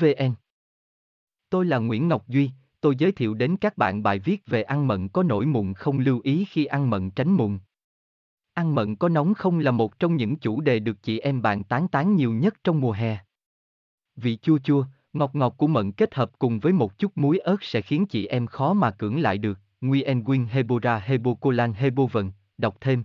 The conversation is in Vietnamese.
vn tôi là nguyễn ngọc duy tôi giới thiệu đến các bạn bài viết về ăn mận có nổi mụn không lưu ý khi ăn mận tránh mụn. Ăn mận có nóng không là một trong những chủ đề được chị em bạn tán tán nhiều nhất trong mùa hè. Vị chua chua, ngọt ngọt của mận kết hợp cùng với một chút muối ớt sẽ khiến chị em khó mà cưỡng lại được. Nguyen Nguyen Hebora Hebocolan Hebovận, đọc thêm